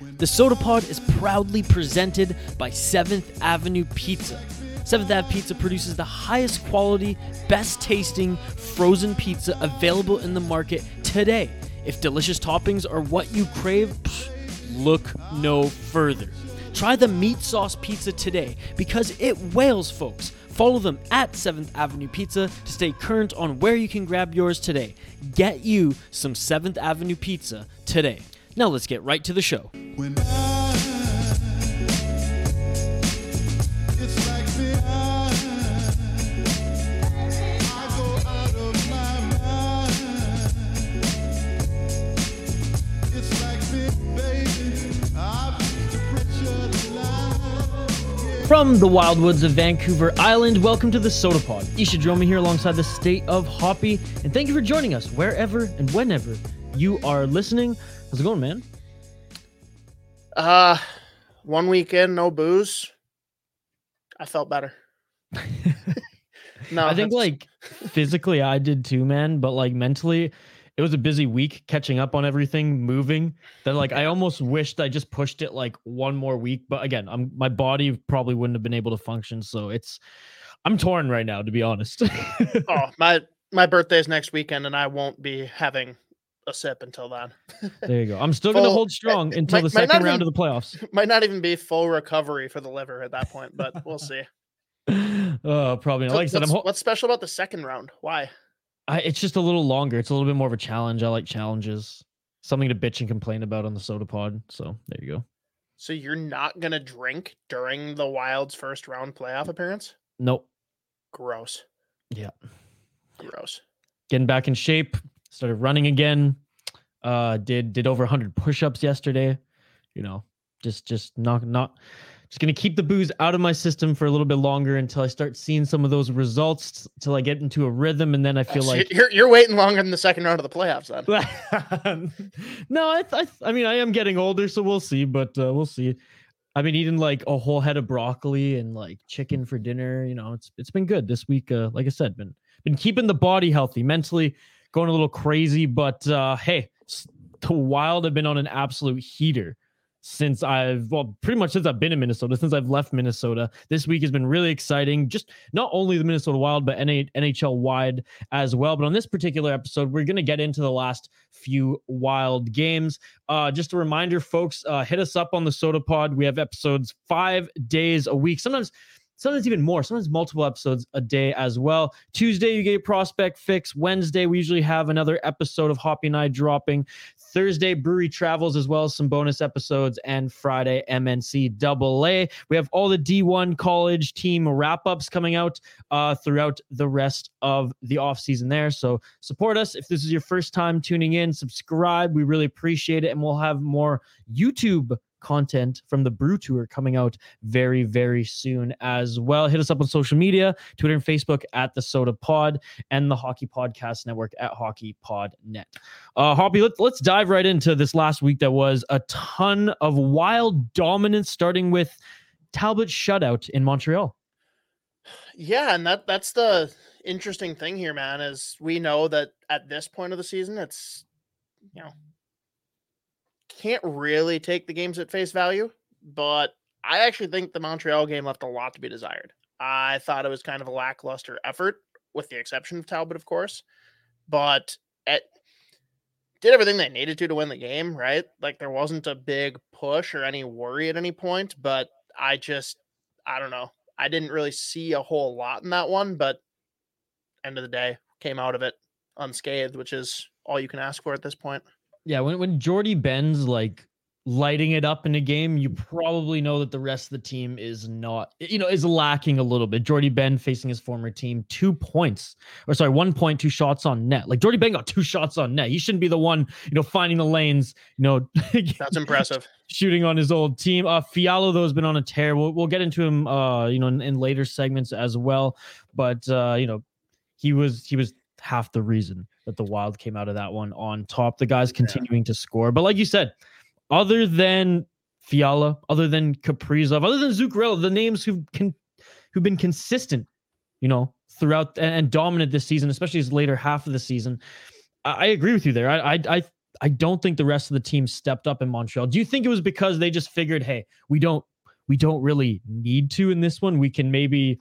The Sota Pod is proudly presented by 7th Avenue Pizza. 7th Ave Pizza produces the highest quality, best tasting frozen pizza available in the market today. If delicious toppings are what you crave, psh, look no further. Try the meat sauce pizza today because it wails, folks. Follow them at 7th Avenue Pizza to stay current on where you can grab yours today. Get you some 7th Avenue Pizza today. Now let's get right to the show. When I, it's like the I, I of my mind. It's like me, baby. I've the pressure line. From the wildwoods of Vancouver Island, welcome to the Sota Pod. Isha Dromi here alongside the state of Hoppy, and thank you for joining us wherever and whenever you are listening. How's it going, man? Uh, one weekend, no booze. I felt better. no, I think that's- like physically I did too, man, but like mentally it was a busy week catching up on everything, moving. That like I almost wished I just pushed it like one more week, but again, I'm my body probably wouldn't have been able to function, so it's I'm torn right now to be honest. oh my my birthday's next weekend, and I won't be having a sip until then. there you go. I'm still going to hold strong until might- the second not round even- of the playoffs. Might not even be full recovery for the liver at that point, but we'll see. Oh, probably not. Like I said, I'm what's, ho- what's special about the second round? Why? I, it's just a little longer. It's a little bit more of a challenge. I like challenges. Something to bitch and complain about on the Sota Pod. So there you go. So you're not gonna drink during the Wild's first round playoff appearance? Nope. Gross. Yeah. Gross. Getting back in shape. Started running again. Uh did did over 100 push-ups yesterday. You know, just just not not just gonna keep the booze out of my system for a little bit longer until I start seeing some of those results till I get into a rhythm and then I feel So like you're you're waiting longer than the second round of the playoffs then. no, I, I, I mean, I am getting older, so we'll see. But uh, we'll see. I've been eating like a whole head of broccoli and like chicken for dinner. You know, it's it's been good this week. Uh, like I said, been been keeping the body healthy, mentally going a little crazy. But uh, hey, the Wild have been on an absolute heater since I've well, pretty much since I've been in Minnesota, since I've left Minnesota. This week has been really exciting. Just not only the Minnesota Wild, but NHL wide as well. But on this particular episode, we're going to get into the last few wild games. Uh, just a reminder, folks, uh, hit us up on the Sota Pod. We have episodes five days a week, sometimes. Sometimes even more, sometimes multiple episodes a day as well. Tuesday, you get your prospect fix. Wednesday, we usually have another episode of Hoppy and I dropping. Thursday, brewery travels as well as some bonus episodes. And Friday, MNC double A. We have all the D1 college team wrap ups coming out uh, throughout the rest of the offseason there. So support us. If this is your first time tuning in, subscribe. We really appreciate it. And we'll have more YouTube content from the brew tour coming out very very soon as well. Hit us up on social media twitter and facebook at the Sota Pod and the hockey podcast network at hockey pod net. Uh hoppy let's, let's dive right into this last week that was a ton of wild dominance starting with talbot shutout in montreal. Yeah, and that that's the interesting thing here, man, is we know that at this point of the season, it's you know can't really take the games at face value, but I actually think the Montreal game left a lot to be desired. I thought it was kind of a lackluster effort, with the exception of Talbot, of course, but it did everything they needed to to win the game, right? Like there wasn't a big push or any worry at any point, but I just I don't know. I didn't really see a whole lot in that one, but end of the day, came out of it unscathed, which is all you can ask for at this point. Yeah when, when Jordie Benn's like lighting it up in a game, you probably know that the rest of the team is not, you know, is lacking a little bit. Jordie Benn facing his former team, two points, or sorry, one point, two shots on net. Like Jordie Benn got two shots on net. He shouldn't be the one, you know, finding the lanes, you know, That's impressive. shooting on his old team. Uh, Fiala though has been on a tear. We'll, we'll get into him, uh, you know, in, in later segments as well. But uh, you know, he was he was half the reason that the Wild came out of that one on top. The guys continuing to score, but like you said, other than Fiala, other than Kaprizov, other than Zuccarello, the names who can who've been consistent, you know, throughout and, and dominant this season, especially his later half of the season. I, I agree with you there. I, I I I don't think the rest of the team stepped up in Montreal. Do you think it was because they just figured, hey, we don't we don't really need to in this one. We can maybe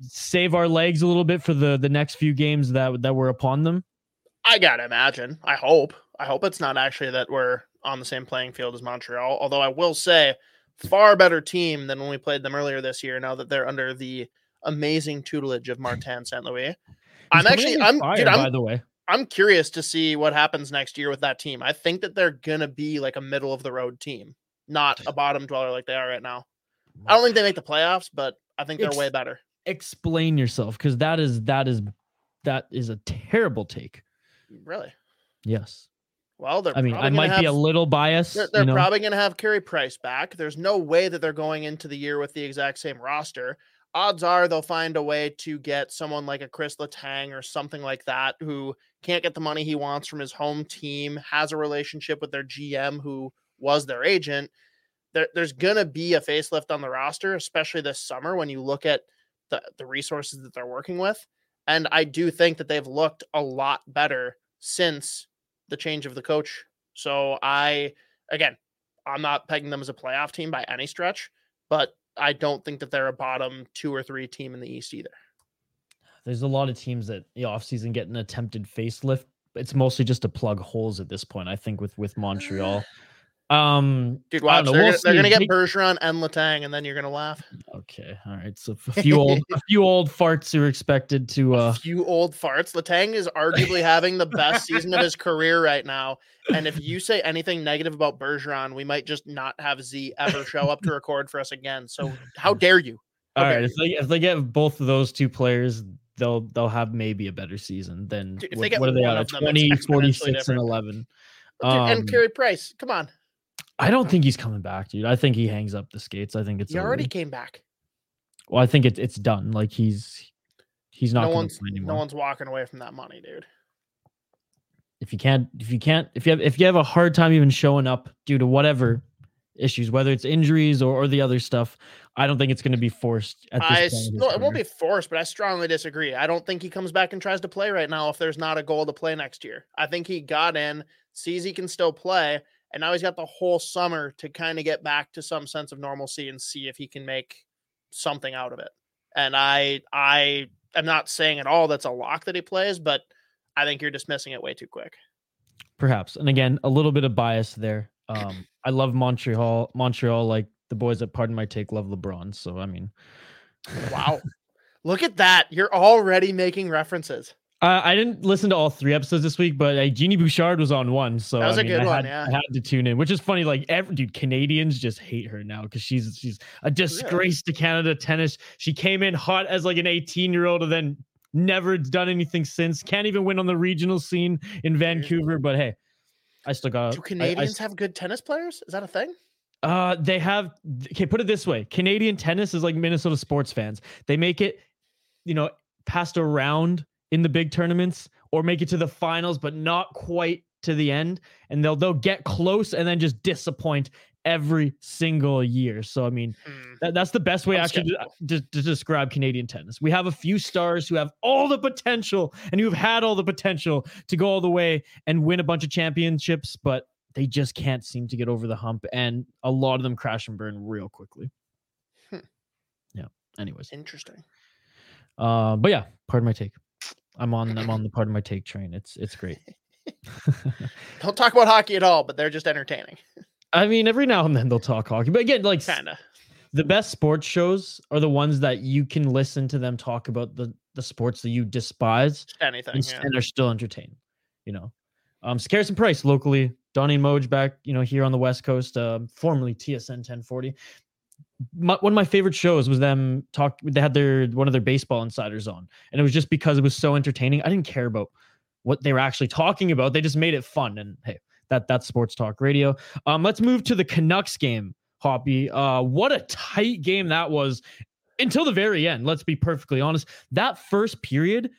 save our legs a little bit for the the next few games that that were upon them. I gotta imagine. I hope. I hope it's not actually that we're on the same playing field as Montreal. Although I will say, far better team than when we played them earlier this year. Now that they're under the amazing tutelage of Martin Saint Louis, I'm actually I'm fire, dude, by I'm the way. I'm curious to see what happens next year with that team. I think that they're gonna be like a middle of the road team, not a bottom dweller like they are right now. I don't think they make the playoffs, but I think they're Ex- way better. Explain yourself, because that is that is that is a terrible take. Really? Yes. Well, they're I mean, I might be a little biased. They're, they're you know? probably going to have Carey Price back. There's no way that they're going into the year with the exact same roster. Odds are they'll find a way to get someone like a Chris Letang or something like that who can't get the money he wants from his home team, has a relationship with their GM who was their agent. There, there's going to be a facelift on the roster, especially this summer when you look at the, the resources that they're working with. And I do think that they've looked a lot better since the change of the coach. So I, again, I'm not pegging them as a playoff team by any stretch, but I don't think that they're a bottom two or three team in the East either. There's a lot of teams that the offseason get an attempted facelift. It's mostly just to plug holes at this point, I think, with with Montreal. Um Dude, watch. know, They're, we'll gonna, they're gonna get Bergeron and Letang, and then you're gonna laugh. Okay, all right. So a few old a few old farts are expected to A uh few old farts. Letang is arguably having the best season of his career right now. And if you say anything negative about Bergeron, we might just not have Z ever show up to record for us again. So how dare you? all Okay. right. If they if they get both of those two players, they'll they'll have maybe a better season than Dude, what, what are they at? of 20, exponentially 46 and 11. Dude, Um, and Carey Price, come on. I don't think he's coming back, dude. I think he hangs up the skates. I think it's He already came back. well. I think it's it's done. Like he's he's not No going one's no one's walking away from that money, dude. if you can't if you can't if you have if you have a hard time even showing up due to whatever issues, whether it's injuries or, or the other stuff, I don't think it's going to be forced at this I point. s- in his no, it won't be forced, but I strongly disagree. I don't think he comes back and tries to play right now if there's not a goal to play next year. I think he got in, sees he can still play, and now he's got the whole summer to kind of get back to some sense of normalcy and see if he can make something out of it. And I I am not saying at all that's a lock that he plays, but I think you're dismissing it way too quick. perhaps. And again, a little bit of bias there. Um, I love Montreal. Montreal, like the boys that pardon my take, love LeBron. So I mean, Wow. Look at that. You're already making references. I, I didn't listen to all three episodes this week, but uh, Genie Bouchard was on one, so That was I a mean, good I one, had, yeah. I had to tune in, which is funny. Like every dude, Canadians just hate her now because she's she's a disgrace to Canada tennis. She came in hot as like an 18 year old, and then never done anything since. Can't even win on the regional scene in Vancouver. But hey, I still got. Do I- I Canadians have good tennis players? Is that a thing? uh, they have. Okay, put it this way: Canadian tennis is like Minnesota sports fans. They make it, you know, past a round in the big tournaments, or make it to the finals, but not quite to the end. And they'll they'll get close and then just disappoint every single year. So I mean, Hmm. that, that's the best way I'm actually to, to, to describe Canadian tennis. We have a few stars who have all the potential and who've had all the potential to go all the way and win a bunch of championships, but they just can't seem to get over the hump. And a lot of them crash and burn real quickly. Hmm. Yeah. Anyways. Interesting. Uh, but yeah, pardon my take. I'm on I'm on the part of my take train. It's it's great. Don't talk about hockey at all, but they're just entertaining. I mean, every now and then they'll talk hockey, but again, like Kind of. the best sports shows are the ones that you can listen to them talk about the the sports that you despise Anything. and, Yeah. and are still entertained. You know, um, Scarce and Price locally Donnie Moj back, you know, here on the West Coast, um, formerly TSN 1040. My, one of my favorite shows was them talk. They had their one of their baseball insiders on, and it was just because it was so entertaining. I didn't care about what they were actually talking about. They just made it fun. And hey, that that's sports talk radio. Um, let's move to the Canucks game. Hoppy, uh, what a tight game that was until the very end. Let's be perfectly honest. That first period,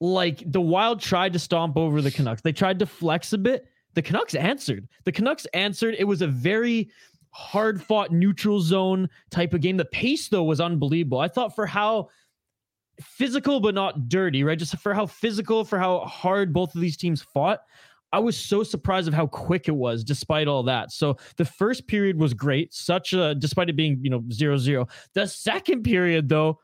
like the Wild tried to stomp over the Canucks. They tried to flex a bit. The Canucks answered. The Canucks answered. It was a very hard fought neutral zone type of game. The pace though was unbelievable. I thought for how physical but not dirty, right? Just for how physical, for how hard both of these teams fought. I was so surprised of how quick it was despite all that. So the first period was great, such a despite it being, you know, zero zero. The second period, though,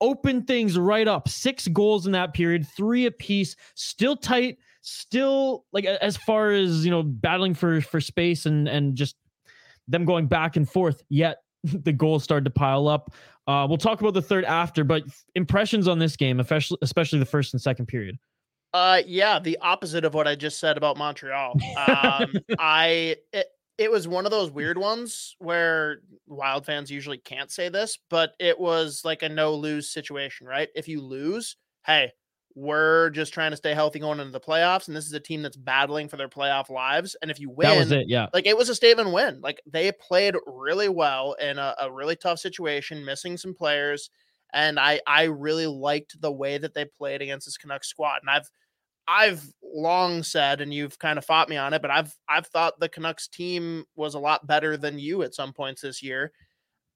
opened things right up. Six goals in that period, three apiece, still tight, still like as far as you know, battling for for space and and just them going back and forth. Yet the goals started to pile up. Uh, we'll talk about the third after, but impressions on this game, especially especially the first and second period. Uh, yeah, the opposite of what I just said about Montreal. Um, I it, it was one of those weird ones where Wild fans usually can't say this, but it was like a no lose situation, right? If you lose, hey, we're just trying to stay healthy going into the playoffs, and this is a team that's battling for their playoff lives. And if you win, That was it. Yeah. like it was a statement win. Like they played really well in a, a really tough situation, missing some players, and I I really liked the way that they played against this Canucks squad. And I've I've long said, and you've kind of fought me on it, but I've I've thought the Canucks team was a lot better than you at some points this year.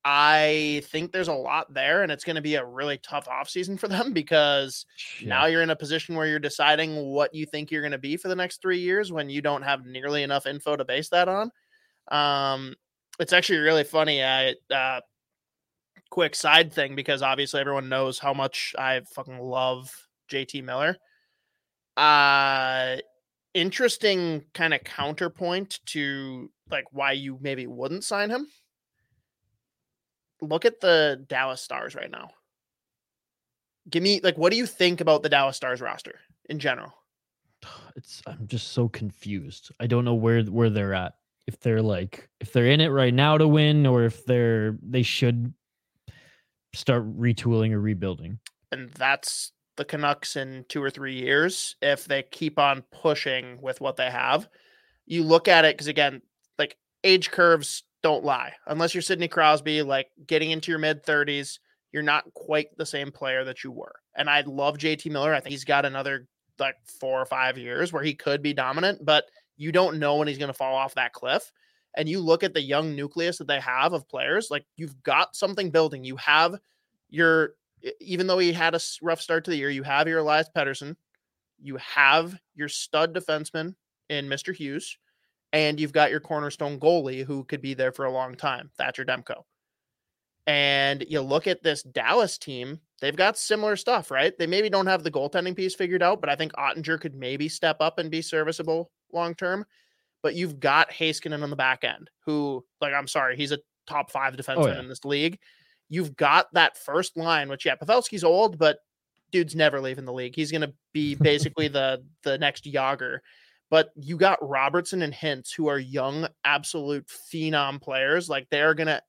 I think there's a lot there, and it's going to be a really tough offseason for them because now you're in a position where you're deciding what you think you're going to be for the next three years when you don't have nearly enough info to base that on. Um, it's actually really funny. I uh, quick side thing because obviously everyone knows how much I fucking love JT Miller. Uh interesting kind of counterpoint to like why you maybe wouldn't sign him. Look at the Dallas Stars right now. Give me like what do you think about the Dallas Stars roster in general? it's I'm just so confused. I don't know where where they're at. If they're like if they're in it right now to win or if they're they should start retooling or rebuilding. and that's the Canucks in two or three years if they keep on pushing with what they have. You look at it because again, like age curves don't lie. Unless you're Sidney Crosby, like getting into your mid 30s, you're not quite the same player that you were. And I love JT Miller. I think he's got another like four or five years where he could be dominant, but you don't know when he's going to fall off that cliff. And you look at the young nucleus that they have of players, like you've got something building. You have your even though he had a rough start to the year, you have your Elias Pettersson, you have your stud defenseman in Mr. Hughes, and you've got your cornerstone goalie who could be there for a long time, Thatcher Demko. And you look at this Dallas team, they've got similar stuff, right? They maybe don't have the goaltending piece figured out, but I think Oettinger could maybe step up and be serviceable long term. But you've got Heiskanen on the back end, who, like, I'm sorry, he's a top five oh, defenseman yeah. in this league. You've got that first line, which yeah, Pavelski's old, but dude's never leaving the league. He's gonna be basically the the next Jagr. But you got Robertson and Hintz, who are young, absolute phenom players. Like they're gonna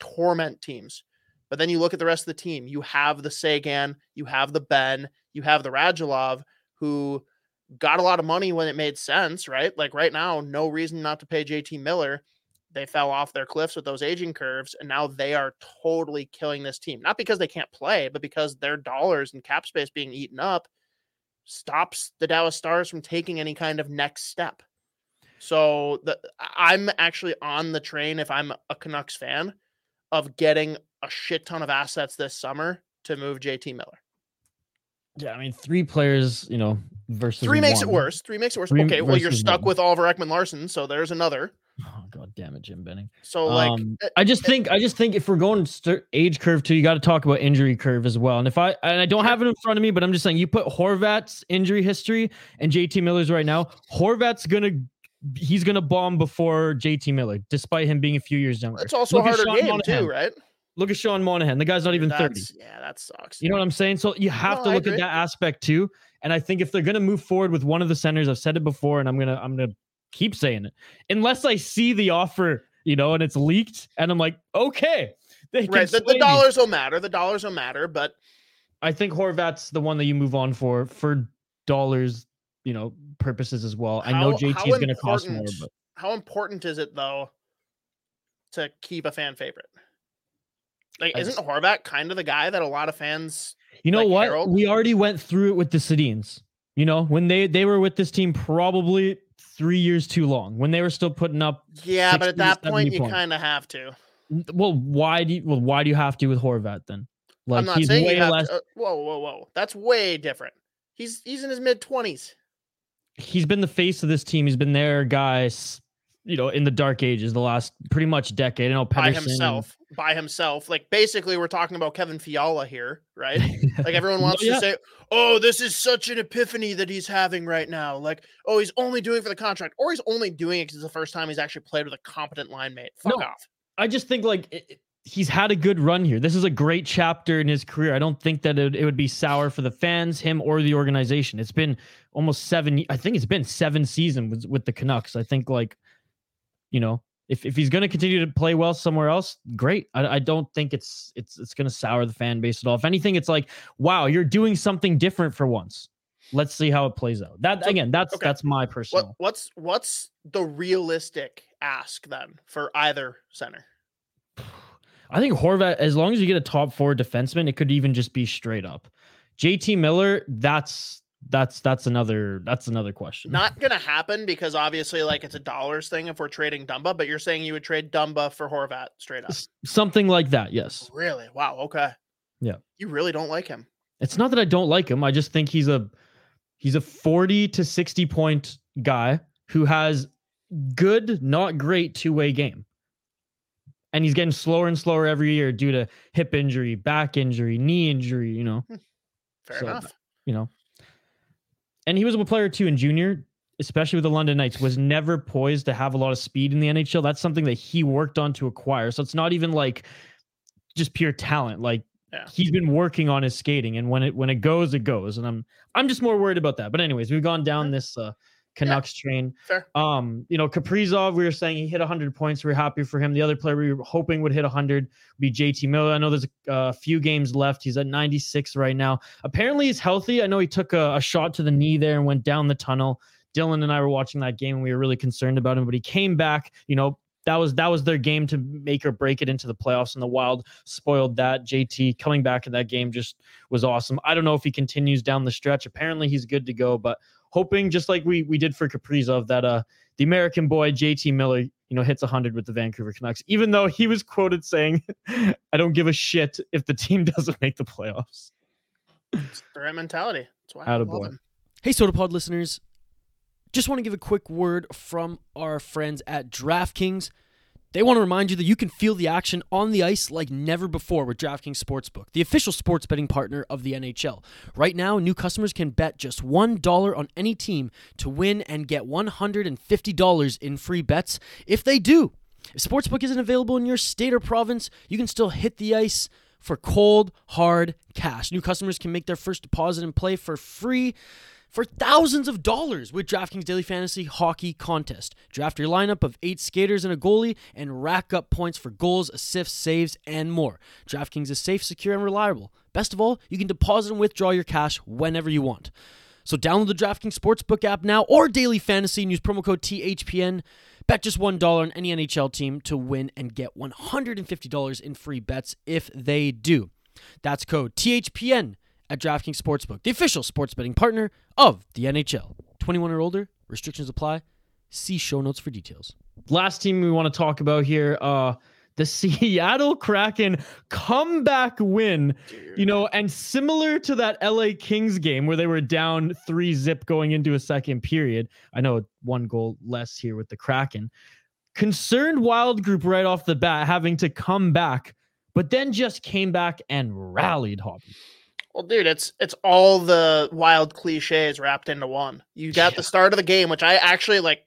torment teams. But then you look at the rest of the team. You have the Seguin, you have the Benn, you have the Radulov, who got a lot of money when it made sense, right? Like right now, no reason not to pay JT Miller. They fell off their cliffs with those aging curves, and now they are totally killing this team. Not because they can't play, but because their dollars and cap space being eaten up stops the Dallas Stars from taking any kind of next step. So the I'm actually on the train if I'm a Canucks fan of getting a shit ton of assets this summer to move JT Miller. Yeah, I mean three players, you know, versus Three makes it worse. Three makes it worse. Three okay, well you're stuck one. with Oliver Ekman-Larsson, so there's another. Oh god damn it, Jim Benning. So like Um, uh, I just think I just think if we're going st- age curve too, you got to talk about injury curve as well. And if I and I don't have it in front of me, but I'm just saying you put Horvat's injury history and JT Miller's right now. Horvat's gonna he's gonna bomb before JT Miller, despite him being a few years younger. it's also Look harder game Monahan. too, right? Look at Sean Monahan. The guy's not even 30. Yeah, that sucks. You know what I'm saying? So you have No, to look at that aspect too. And I think if they're gonna move forward with one of the centers, I've said it before, and I'm gonna I'm gonna keep saying it unless I see the offer, you know, and it's leaked, and I'm like, okay, Right. The, the me. dollars will matter. The dollars will matter, but I think Horvat's the one that you move on for for dollars, you know, purposes as well. I know How- JT how is going to cost more, but how important is it though to keep a fan favorite? Like, I isn't just- Horvat kind of the guy that a lot of fans? you know like what? Harold? We already went through it with the Sedins. You know, when they they were with this team probably three years too long. When they were still putting up Yeah, but at that point, 70 you kind of have to. Well, why do you, well why do you have to with Horvat then? Like I'm not he's saying way less. to. uh, whoa, whoa, whoa! That's way different. He's he's in his mid twenties. he's been the face of this team. He's been their guys, you know, in the dark ages, the last pretty much decade. I know by Pedersen and- himself. By himself. Like basically, we're talking about Kevin Fiala here, right? Like everyone wants yeah. to say, "Oh, this is such an epiphany that he's having right now." Like, "Oh, he's only doing it for the contract," or he's only doing it because it's the first time he's actually played with a competent line mate. Fuck No. off. I just think like it, it- he's had a good run here. This is a great chapter in his career. I don't think that it, it would be sour for the fans, him, or the organization. It's been almost seven. I think it's been seven seasons with, with the Canucks. I think like, you know, if, if he's going to continue to play well somewhere else, great. I, I don't think it's it's it's going to sour the fan base at all. If anything, it's like, wow, you're doing something different for once. Let's see how it plays out. That again, that's okay. that's my What personal. what's what's the realistic ask then for either center? I think Horvat, as long as you get a top four defenseman, it could even just be straight up. JT Miller, that's that's that's another that's another question. Not gonna happen because obviously, like it's a dollars thing if we're trading Dumba. But you're saying you would trade Dumba for Horvat straight up? S- something like that. Yes, Really? Wow. Okay. Yeah. You really don't like him. it's not that I don't like him. I just think he's a he's a forty to sixty point guy who has good, not great two way game. And he's getting slower and slower every year due to hip injury, back injury, knee injury, you know. Hmm. Fair So, enough. you know. And he was a player too in junior, especially with the London Knights, was never poised to have a lot of speed in the NHL. That's something that he worked on to acquire. So it's not even like just pure talent. Like Yeah. he's been working on his skating, and when it when it goes, it goes. And I'm I'm just more worried about that. But anyways, we've gone down this uh Canucks train. Fair. Um, you know, Kaprizov, we were saying he hit 100 points. We are happy for him. The other player we were hoping would hit 100 would be JT Miller. I know there's a uh, few games left. He's at 96 right now. Apparently, he's healthy. I know he took a, a shot to the knee there and went down the tunnel. Dylan and I were watching that game and we were really concerned about him, but he came back. You know, that was that was their game to make or break it into the playoffs, and the Wild spoiled that. JT coming back in that game just was awesome. I don't know if he continues down the stretch. Apparently, he's good to go, but hoping just like we we did for Kaprizov that uh the American boy JT Miller, you know, hits 100 with the Vancouver Canucks, even though he was quoted saying, "I don't give a shit if the team doesn't make the playoffs." It's the right mentality. That's why I love Attaboy. him. Hey, SotaPod listeners. Just want to give a quick word from our friends at DraftKings. They want to remind you that you can feel the action on the ice like never before with DraftKings Sportsbook, the official sports betting partner of the NHL. Right now, new customers can bet just $1 on any team to win and get $150 in free bets if they do. If Sportsbook isn't available in your state or province, you can still hit the ice for cold, hard cash. New customers can make their first deposit and play for free for thousands of dollars with DraftKings Daily Fantasy Hockey Contest. Draft your lineup of eight skaters and a goalie and rack up points for goals, assists, saves, and more. DraftKings is safe, secure, and reliable. Best of all, you can deposit and withdraw your cash whenever you want. So download the DraftKings Sportsbook app now or Daily Fantasy and use promo code THPN. Bet just $1 on any NHL team to win and get $150 in free bets if they do. That's code THPN at DraftKings Sportsbook, the official sports betting partner of the NHL. 21 or older, restrictions apply. See show notes for details. Last team we want to talk about here, uh, the Seattle Kraken comeback win. You know, and similar to that LA Kings game where they were down three zip going into a second period. I know one goal less here with the Kraken. Concerned Wild group right off the bat having to come back, but then just came back and rallied Hoppy. Well, dude, it's it's all the wild cliches wrapped into one. You got the start of the game, which I actually like.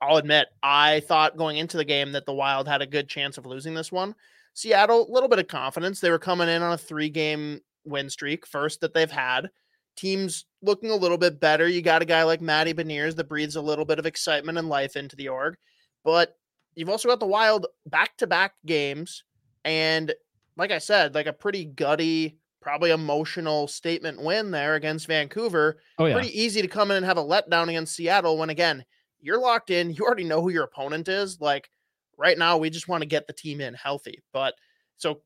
I'll admit, I thought going into the game that the Wild had a good chance of losing this one. Seattle, a little bit of confidence. They were coming in on a three game win streak, first that they've had. team's looking a little bit better. You got a guy like Matty Beniers that breathes a little bit of excitement and life into the org. But you've also got the Wild back to back games. And like I said, like a pretty gutty, probably emotional statement win there against Vancouver. Oh yeah. Pretty easy to come in and have a letdown against Seattle when, again, you're locked in. You already know who your opponent is. Like right now, we just want to get the team in healthy. But so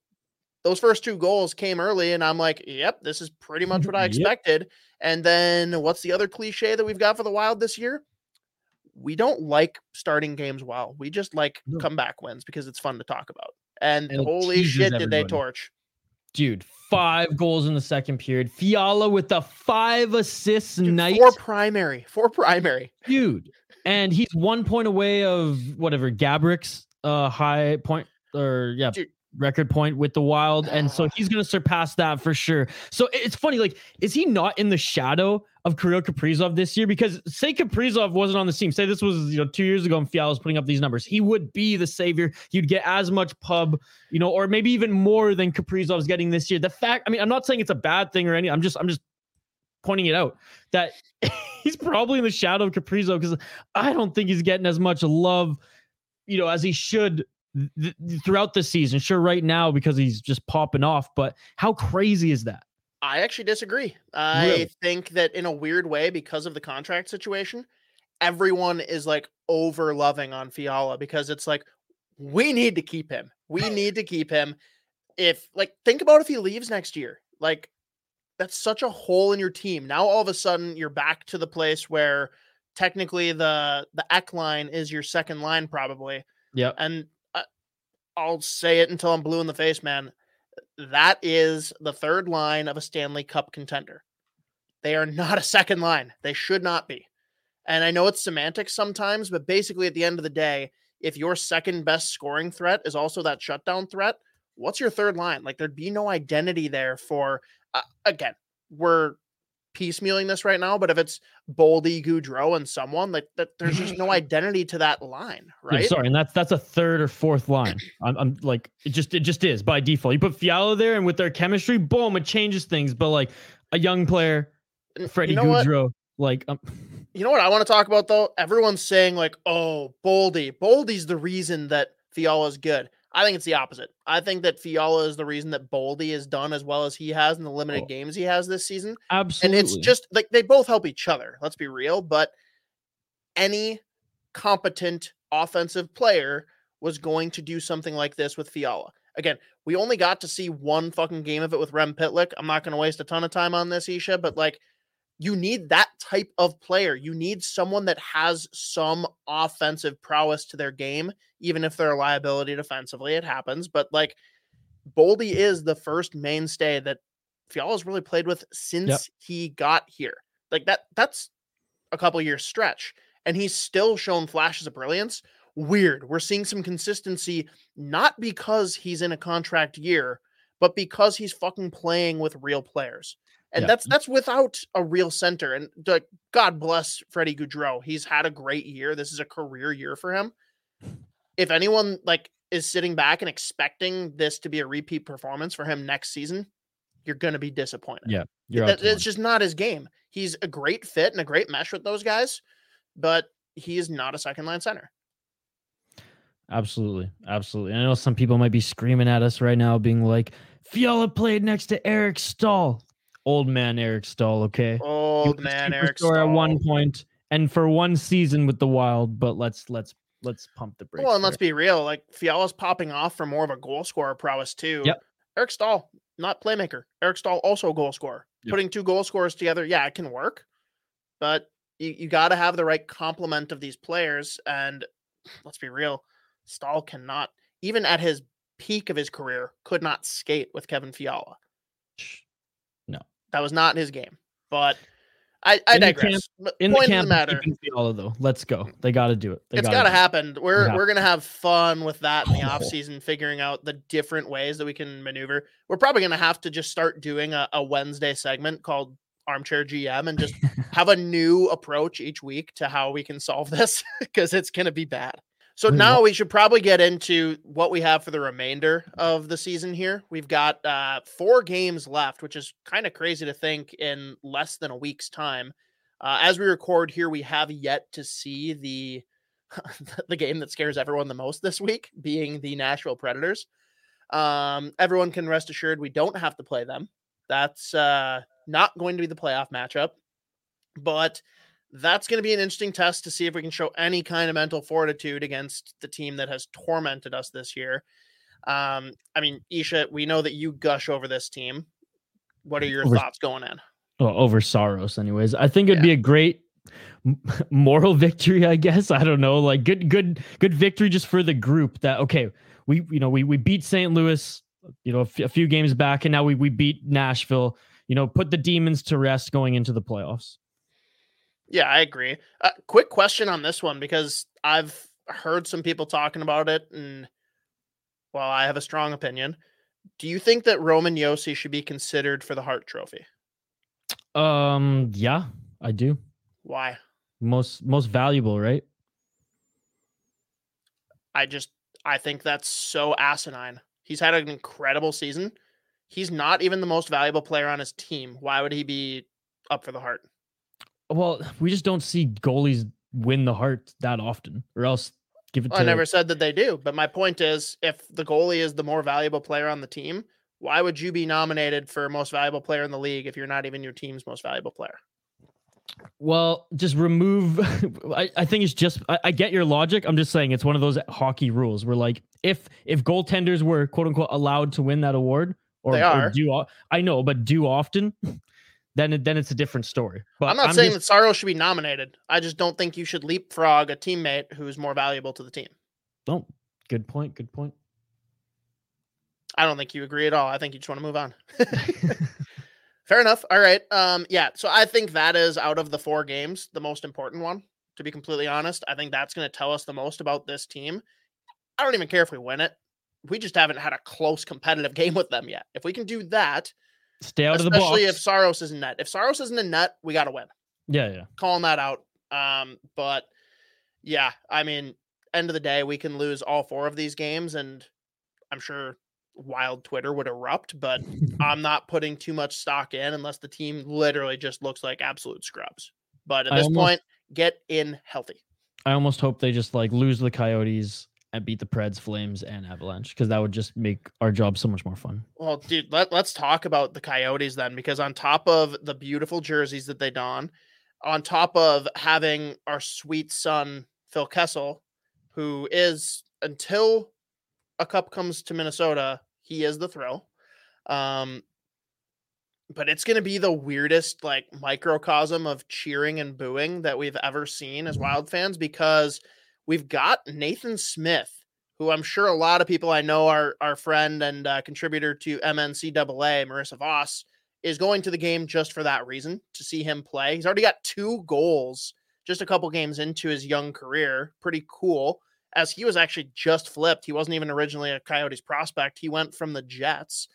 those first two goals came early, and I'm like, yep, this is pretty much what I Yep. expected. And then what's the other cliche that we've got for the Wild this year? We don't like starting games well. We just like No. comeback wins because it's fun to talk about. And, And holy shit, did they torch? Dude, five goals in the second period. Fiala with the five assists Dude, night. Four primary, four primary. dude. And he's one point away of whatever Gaborik's uh high point or yeah Dude. Record point with the Wild, and so he's gonna surpass that for sure. So it's funny, like, is he not in the shadow of Kirill Kaprizov this year? Because say Kaprizov wasn't on the team, say this was you know two years ago, and Fiala was putting up these numbers, he would be the savior. He'd get as much pub, you know, or maybe even more than Kaprizov's getting this year. The fact, I mean, I'm not saying it's a bad thing or any. I'm just, I'm just pointing it out that he's probably in the shadow of Kaprizov because I don't think he's getting as much love, you know, as he should th- th- throughout the season. Sure, right now because he's just popping off, but how crazy is that? I actually disagree. I Really? think that in a weird way, because of the contract situation, everyone is like over loving on Fiala because it's like, we need to keep him. We need to keep him. If like think about if he leaves next year. Like that's such a hole in your team. Now all of a sudden you're back to the place where technically the the Ek line is your second line probably Yeah, and I'll say it until I'm blue in the face, man. That is the third line of a Stanley Cup contender. They are not a second line. They should not be. And I know it's semantics sometimes, but basically at the end of the day, if your second best scoring threat is also that shutdown threat, what's your third line? Like there'd be no identity there for uh, again, we're piecemealing this right now, but if it's Boldy, Gaudreau, and someone like that, there's just no identity to that line, Yeah, right? sorry, and that's that's a third or fourth line. I'm, I'm like it just it just is by default. You put Fiala there, and with their chemistry, boom, it changes things. But like a young player, Freddie you know what? Gaudreau, like um, You know what I want to talk about though? Everyone's saying like, "Oh, Boldy, Boldy's the reason that Fiala is good." I think it's the opposite. I think that Fiala is the reason that Boldy has done as well as he has in the limited Oh. games he has this season. absolutely. And it's just like they both help each other. Let's be real. But any competent offensive player was going to do something like this with Fiala. Again, we only got to see one fucking game of it with Rem Pitlick. I'm not going to waste a ton of time on this, Isha, but like you need that type of player. You need someone that has some offensive prowess to their game, even if they're a liability defensively. It happens. But like Boldy is the first mainstay that Fiala's really played with since he got here. Like that, that's a couple years stretch. And he's still shown flashes of brilliance. Weird. We're seeing some consistency, not because he's in a contract year, but because he's fucking playing with real players. And Yeah. that's that's without a real center. And like, God bless Freddie Gaudreau. He's had a great year. This is a career year for him. If anyone like is sitting back and expecting this to be a repeat performance for him next season, you're gonna be disappointed. Yeah, you're out That, it's just not his game. He's a great fit and a great mesh with those guys, but he is not a second line center. Absolutely. Absolutely. I know some people might be screaming at us right now, being like, Fiala played next to Eric Staal. Old man Eric Staal, okay? Old man, Eric superstar at one point and for one season with the Wild, but let's let's let's pump the brakes. Well, and let's be real. Like Fiala's popping off for more of a goal scorer prowess too. Yep. Eric Staal, not playmaker. Eric Staal also a goal scorer. Yep. Putting two goal scorers together, yeah, it can work, but you, you got to have the right complement of these players. And let's be real, Staal cannot, even at his peak of his career, could not skate with Kevin Fiala. That was not his game. But I, I In the camp- digress. In the point camp of the matter. Fiala though. Let's go. They got to do it. They It's gotta got to happen. We're Yeah. we're gonna have fun with that in the Oh. off season, figuring out the different ways that we can maneuver. We're probably gonna have to just start doing a, a Wednesday segment called Armchair GM and just have a new approach each week to how we can solve this because it's gonna be bad. So mean, now we should probably get into what we have for the remainder of the season here. We've got uh, four games left, which is kind of crazy to think in less than a week's time. Uh, as we record here, we have yet to see the the game that scares everyone the most this week, being the Nashville Predators. Um, everyone can rest assured we don't have to play them. That's uh, not going to be the playoff matchup, but that's going to be an interesting test to see if we can show any kind of mental fortitude against the team that has tormented us this year. Um, I mean, Isha, we know that you gush over this team. What are your Over- thoughts going in? well, over Saros, anyways. I think it'd Yeah. be a great moral victory. I guess I don't know, like good, good, good victory just for the group. That okay, we you know we we beat St. Louis, you know, a f- a few games back, and now we we beat Nashville. You know, put the demons to rest going into the playoffs. Yeah, I agree. Uh, quick question on this one because I've heard some people talking about it, and well, I have a strong opinion. Do you think that Roman Yossi should be considered for the Hart Trophy? Um, yeah, I do. Why? Most most valuable, right? I just I think that's so asinine. He's had an incredible season. He's not even the most valuable player on his team. Why would he be up for the Hart? Well, we just don't see goalies win the Hart that often, or else give it Well, to I never said that they do, but my point is if the goalie is the more valuable player on the team, why would you be nominated for most valuable player in the league if you're not even your team's most valuable player? Well, just remove. I, I think it's just. I, I get your logic. I'm just saying it's one of those hockey rules where, like, if if goaltenders were quote unquote allowed to win that award, or, They or are. do I know, but do often, then then it's a different story. But I'm not saying just- that Saros should be nominated. I just don't think you should leapfrog a teammate who's more valuable to the team. Oh, good point. Good point. I don't think you agree at all. I think you just want to move on. Fair enough. All right. Um, yeah. So I think that is out of the four games the most important one. To be completely honest, I think that's going to tell us the most about this team. I don't even care if we win it. We just haven't had a close competitive game with them yet. If we can do that, Stay out of the box. especially if Saros is in net. If Saros isn't a net, we got to win. yeah, yeah. Calling that out. Um, but yeah, I mean, end of the day, we can lose all four of these games, and I'm sure wild Twitter would erupt, but I'm not putting too much stock in unless the team literally just looks like absolute scrubs. But at I this almost- point, get in healthy. I almost hope they just like lose the Coyotes and beat the Preds, Flames, and Avalanche because that would just make our job so much more fun. Well, dude, let, let's talk about the Coyotes then, because on top of the beautiful jerseys that they don, on top of having our sweet son, Phil Kessel, who is, until a cup comes to Minnesota, he is the thrill. Um, but it's going to be the weirdest, like, microcosm of cheering and booing that we've ever seen as Wild fans because we've got Nathan Smith, who I'm sure a lot of people I know, our our friend and uh, contributor to MNCAA, Marissa Voss, is going to the game just for that reason to see him play. He's already got two goals just a couple games into his young career. Pretty cool. As he was actually just flipped. He wasn't even originally a Coyotes prospect. He went from the Jets.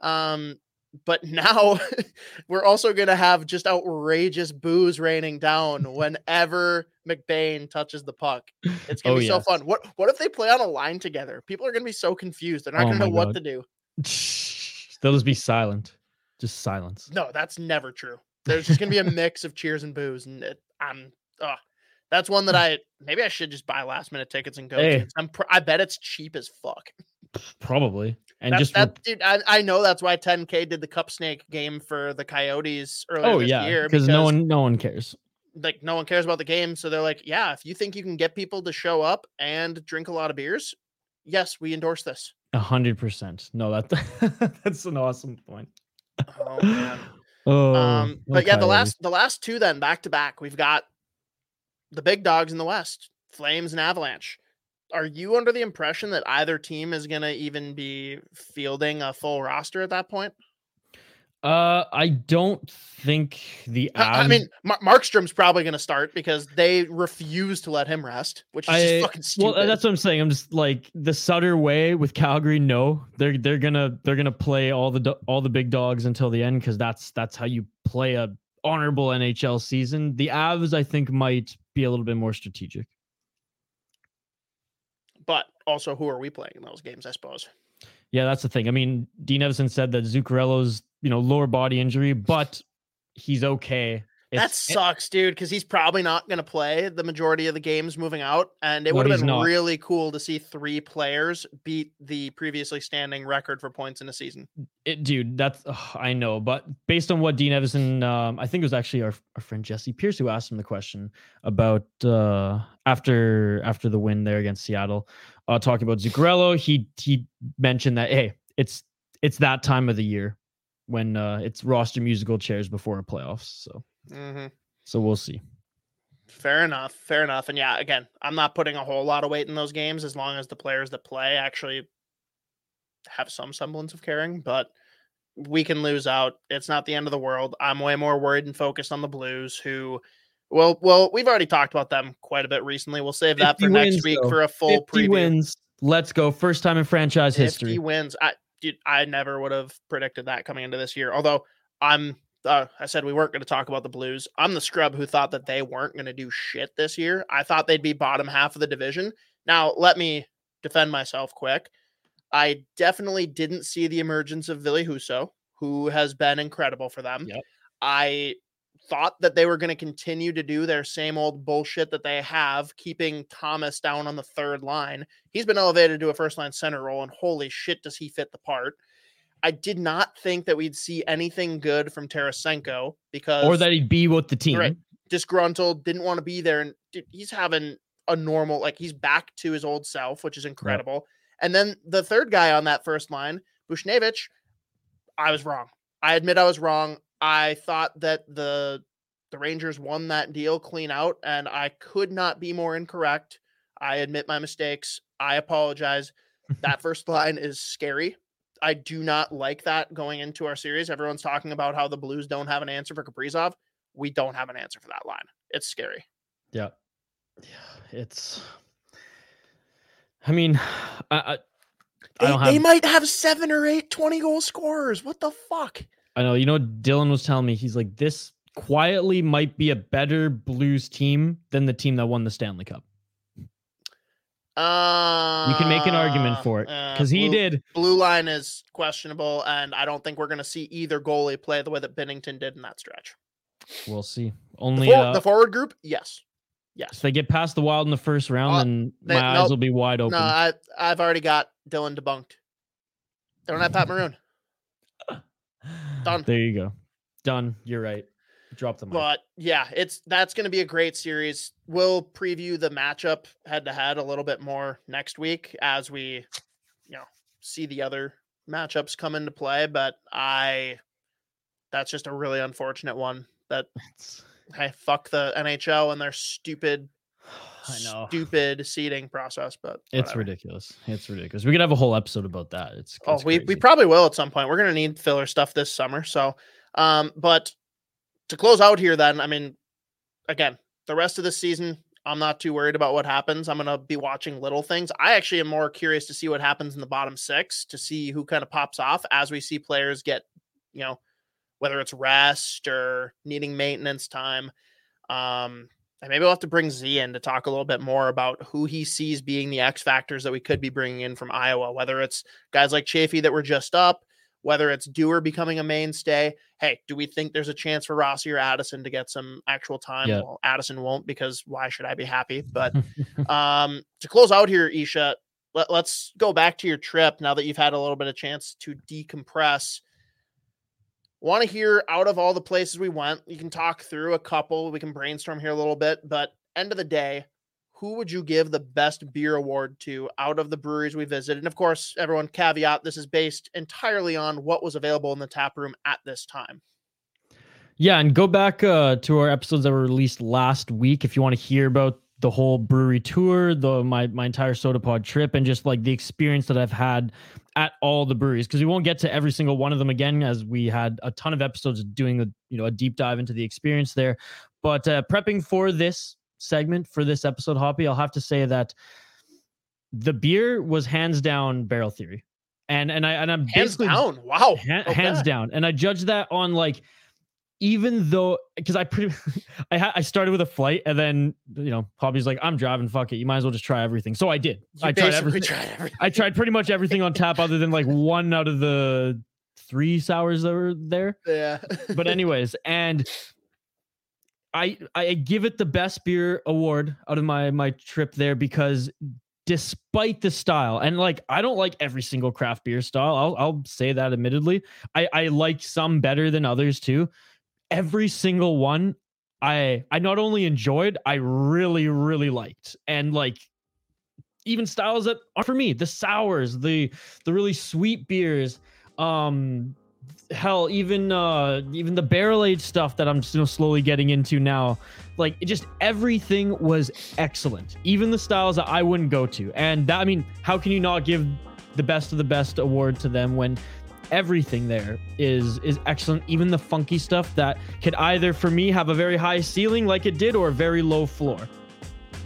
Um, but now we're also going to have just outrageous booze raining down whenever McBain touches the puck. It's going to Oh, be so fun. What what if they play on a line together? People are going to be so confused. They're not Oh going to know my what God. to do. They'll just be silent. Just silence. No, that's never true. There's just going to be a mix of cheers and booze, and it, I'm. Uh, that's one that I maybe I should just buy last minute tickets and go Hey. to. I'm pr- I bet it's cheap as fuck. Probably. And That, just re- that dude, I, I know that's why 10K did the Cup Snake game for the Coyotes earlier oh this yeah, year because no one no one cares. like no one cares about the game. So they're like, yeah, if you think you can get people to show up and drink a lot of beers, yes, we endorse this. A hundred percent. No, that that's an awesome point. Oh man. Oh, um, but no yeah, the last the last two then back to back, we've got the big dogs in the West, Flames and Avalanche. Are you under the impression that either team is going to even be fielding a full roster at that point? Uh, I don't think the. I, I mean, Mar- Markstrom's probably going to start because they refuse to let him rest, which is just I- fucking stupid. Well, that's what I'm saying. I'm just like the Sutter way with Calgary. No, they're they're gonna they're gonna play all the all the big dogs until the end because that's that's how you play a honorable NHL season. The Avs, I think, might be a little bit more strategic. Also who are we playing in those games? I suppose. Yeah, that's the thing. I mean, Dean Evason said that Zuccarello's, you know, lower body injury, but he's okay. That sucks, dude, because he's probably not going to play the majority of the games moving out. And it would have been not. really cool to see three players beat the previously standing record for points in a season. it, dude, that's ugh, I know, but based on what Dean Evason, um, I think it was actually our, our friend Jessi Pierce who asked him the question about uh, after after the win there against Seattle, uh, talking about Zuccarello. He he mentioned that hey, it's it's that time of the year when uh, it's roster musical chairs before a playoffs. So hmm so we'll see. Fair enough. Fair enough. And yeah, again, I'm not putting a whole lot of weight in those games as long as the players that play actually have some semblance of caring, but we can lose out. It's not the end of the world. I'm way more worried and focused on the Blues who well, well, we've already talked about them quite a bit recently. We'll save that 50 for next week though. for a full 50 preview. wins. Let's go. First time in franchise history. 50 history. wins. I dude, I never would have predicted that coming into this year. Although I'm uh, I said we weren't going to talk about the Blues. I'm the scrub who thought that they weren't going to do shit this year. I thought they'd be bottom half of the division. Now, let me defend myself quick. I definitely didn't see the emergence of Ville Husso, who has been incredible for them. Yep. I thought that they were going to continue to do their same old bullshit that they have, keeping Thomas down on the third line. He's been elevated to a first line center role, and holy shit, does he fit the part. I did not think that we'd see anything good from Tarasenko because Or that he'd be with the team. Right. disgruntled, didn't want to be there, and dude, he's having a normal like he's back to his old self, which is incredible. And then the third guy on that first line, Buchnevich, I was wrong. I admit I was wrong. I thought that the the Rangers won that deal clean out, and I could not be more incorrect. I admit my mistakes. I apologize. That first line is scary. I do not like that going into our series. Everyone's talking about how the Blues don't have an answer for Kaprizov. We don't have an answer for that line. It's scary. Yeah. Yeah. It's I mean, I I, I They, don't they might have seven or eight 20 goal scorers. What the fuck? I know, you know what Dylan was telling me he's like this quietly might be a better Blues team than the team that won the Stanley Cup. Uh, You can make an argument for it uh, because he blue- did. Blue line is questionable, and I don't think we're going to see either goalie play the way that Binnington did in that stretch. We'll see. The, Only for- uh, the forward group, yes, yes. if they get past the Wild in the first round, Uh, then they- my eyes will be wide open. No, I I've already got Dylan debunked. They don't have Pat Maroon, done. There you go. Done. You're right. Drop the mic. but yeah, it's that's going to be a great series. We'll preview the matchup head to head a little bit more next week as we, you know, see the other matchups come into play. But I, that's just a really unfortunate one. That I hey, fuck the NHL and their stupid, I know. stupid seating process. But It's ridiculous. It's ridiculous. We could have a whole episode about that. It's, Oh, it's we, we crazy. probably will at some point. We're gonna need filler stuff this summer. So, um, but to close out here, then I mean, again, the rest of the season, I'm not too worried about what happens. I'm gonna be watching little things. I actually am more curious to see what happens in the bottom six to see who kind of pops off as we see players get, you know, whether it's rest or needing maintenance time. Um, and maybe we'll have to bring Z in to talk a little bit more about who he sees being the X factors that we could be bringing in from Iowa, whether it's guys like Chaffee that were just up, whether it's Dewar becoming a mainstay. Hey, do we think there's a chance for Rossi or Addison to get some actual time? Yeah. Well, Addison won't because why should I be happy? But um, to close out here, Isha, let, let's go back to your trip now that you've had a little bit of chance to decompress. Want to hear out of all the places we went? You can talk through a couple. We can brainstorm here a little bit, but end of the day, who would you give the best beer award to out of the breweries we visited? And of course, everyone caveat this is based entirely on what was available in the tap room at this time. Yeah, and go back uh, to our episodes that were released last week if you want to hear about the whole brewery tour, the my my entire Sota Pod trip, and just like the experience that I've had at all the breweries. Because we won't get to every single one of them again, as we had a ton of episodes doing a you know a deep dive into the experience there. But uh, prepping for this segment for this episode, Hoppy, I'll have to say that the beer was hands down Barrel Theory, and and I and I'm Hands basically down. Wow. Ha- hands down. And i judge that on like even though because I pretty I ha- I started with a flight and then you know Hobby's like I'm driving. Fuck it. You might as well just try everything. So I did. You I tried everything. tried everything. I tried pretty much everything on tap other than like one out of the three sours that were there. Yeah. but anyways and I I give it the best beer award out of my my trip there because despite the style and like I don't like every single craft beer style. I'll I'll say that admittedly. I I like some better than others too. Every single one I I not only enjoyed I really really liked. And like even styles that are for me the sours the the really sweet beers um hell even uh even the barrel aged stuff that i'm still slowly getting into now like it just everything was excellent. Even the styles that i wouldn't go to. And that i mean how can you not give the best of the best award to them when everything there is is excellent? Even the funky stuff that could either for me have a very high ceiling like it did or a very low floor.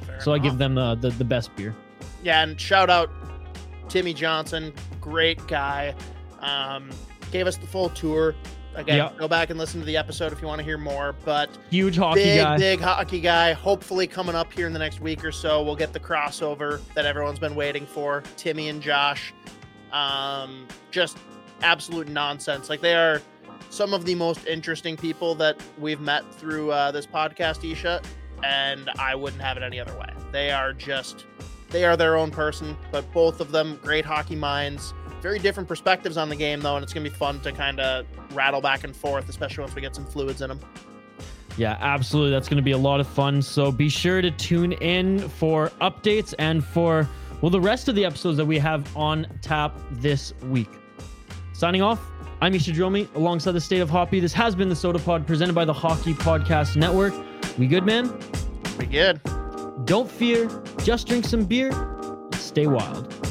Fair so i give them the, the the best beer. Yeah, and shout out Timmy Johnson, great guy. Um, gave us the full tour. Again, Yeah. go back and listen to the episode if you want to hear more. But huge hockey big, guy big hockey guy. Hopefully, coming up here in the next week or so, we'll get the crossover that everyone's been waiting for. Timmy and Josh, um, just absolute nonsense. Like they are some of the most interesting people that we've met through uh, this podcast, Isha, and I wouldn't have it any other way. They are just they are their own person, but both of them great hockey minds. Very different perspectives on the game, though, and it's gonna be fun to kind of rattle back and forth, especially once we get some fluids in them. Yeah, absolutely. That's going to be a lot of fun. So be sure to tune in for updates and for, well, the rest of the episodes that we have on tap this week. Signing off, I'm Isha Dromi alongside the State of Hoppy. This has been the Sota Pod presented by the Hockey Podcast Network. We good, man? We good. Don't fear, just drink some beer and stay wild.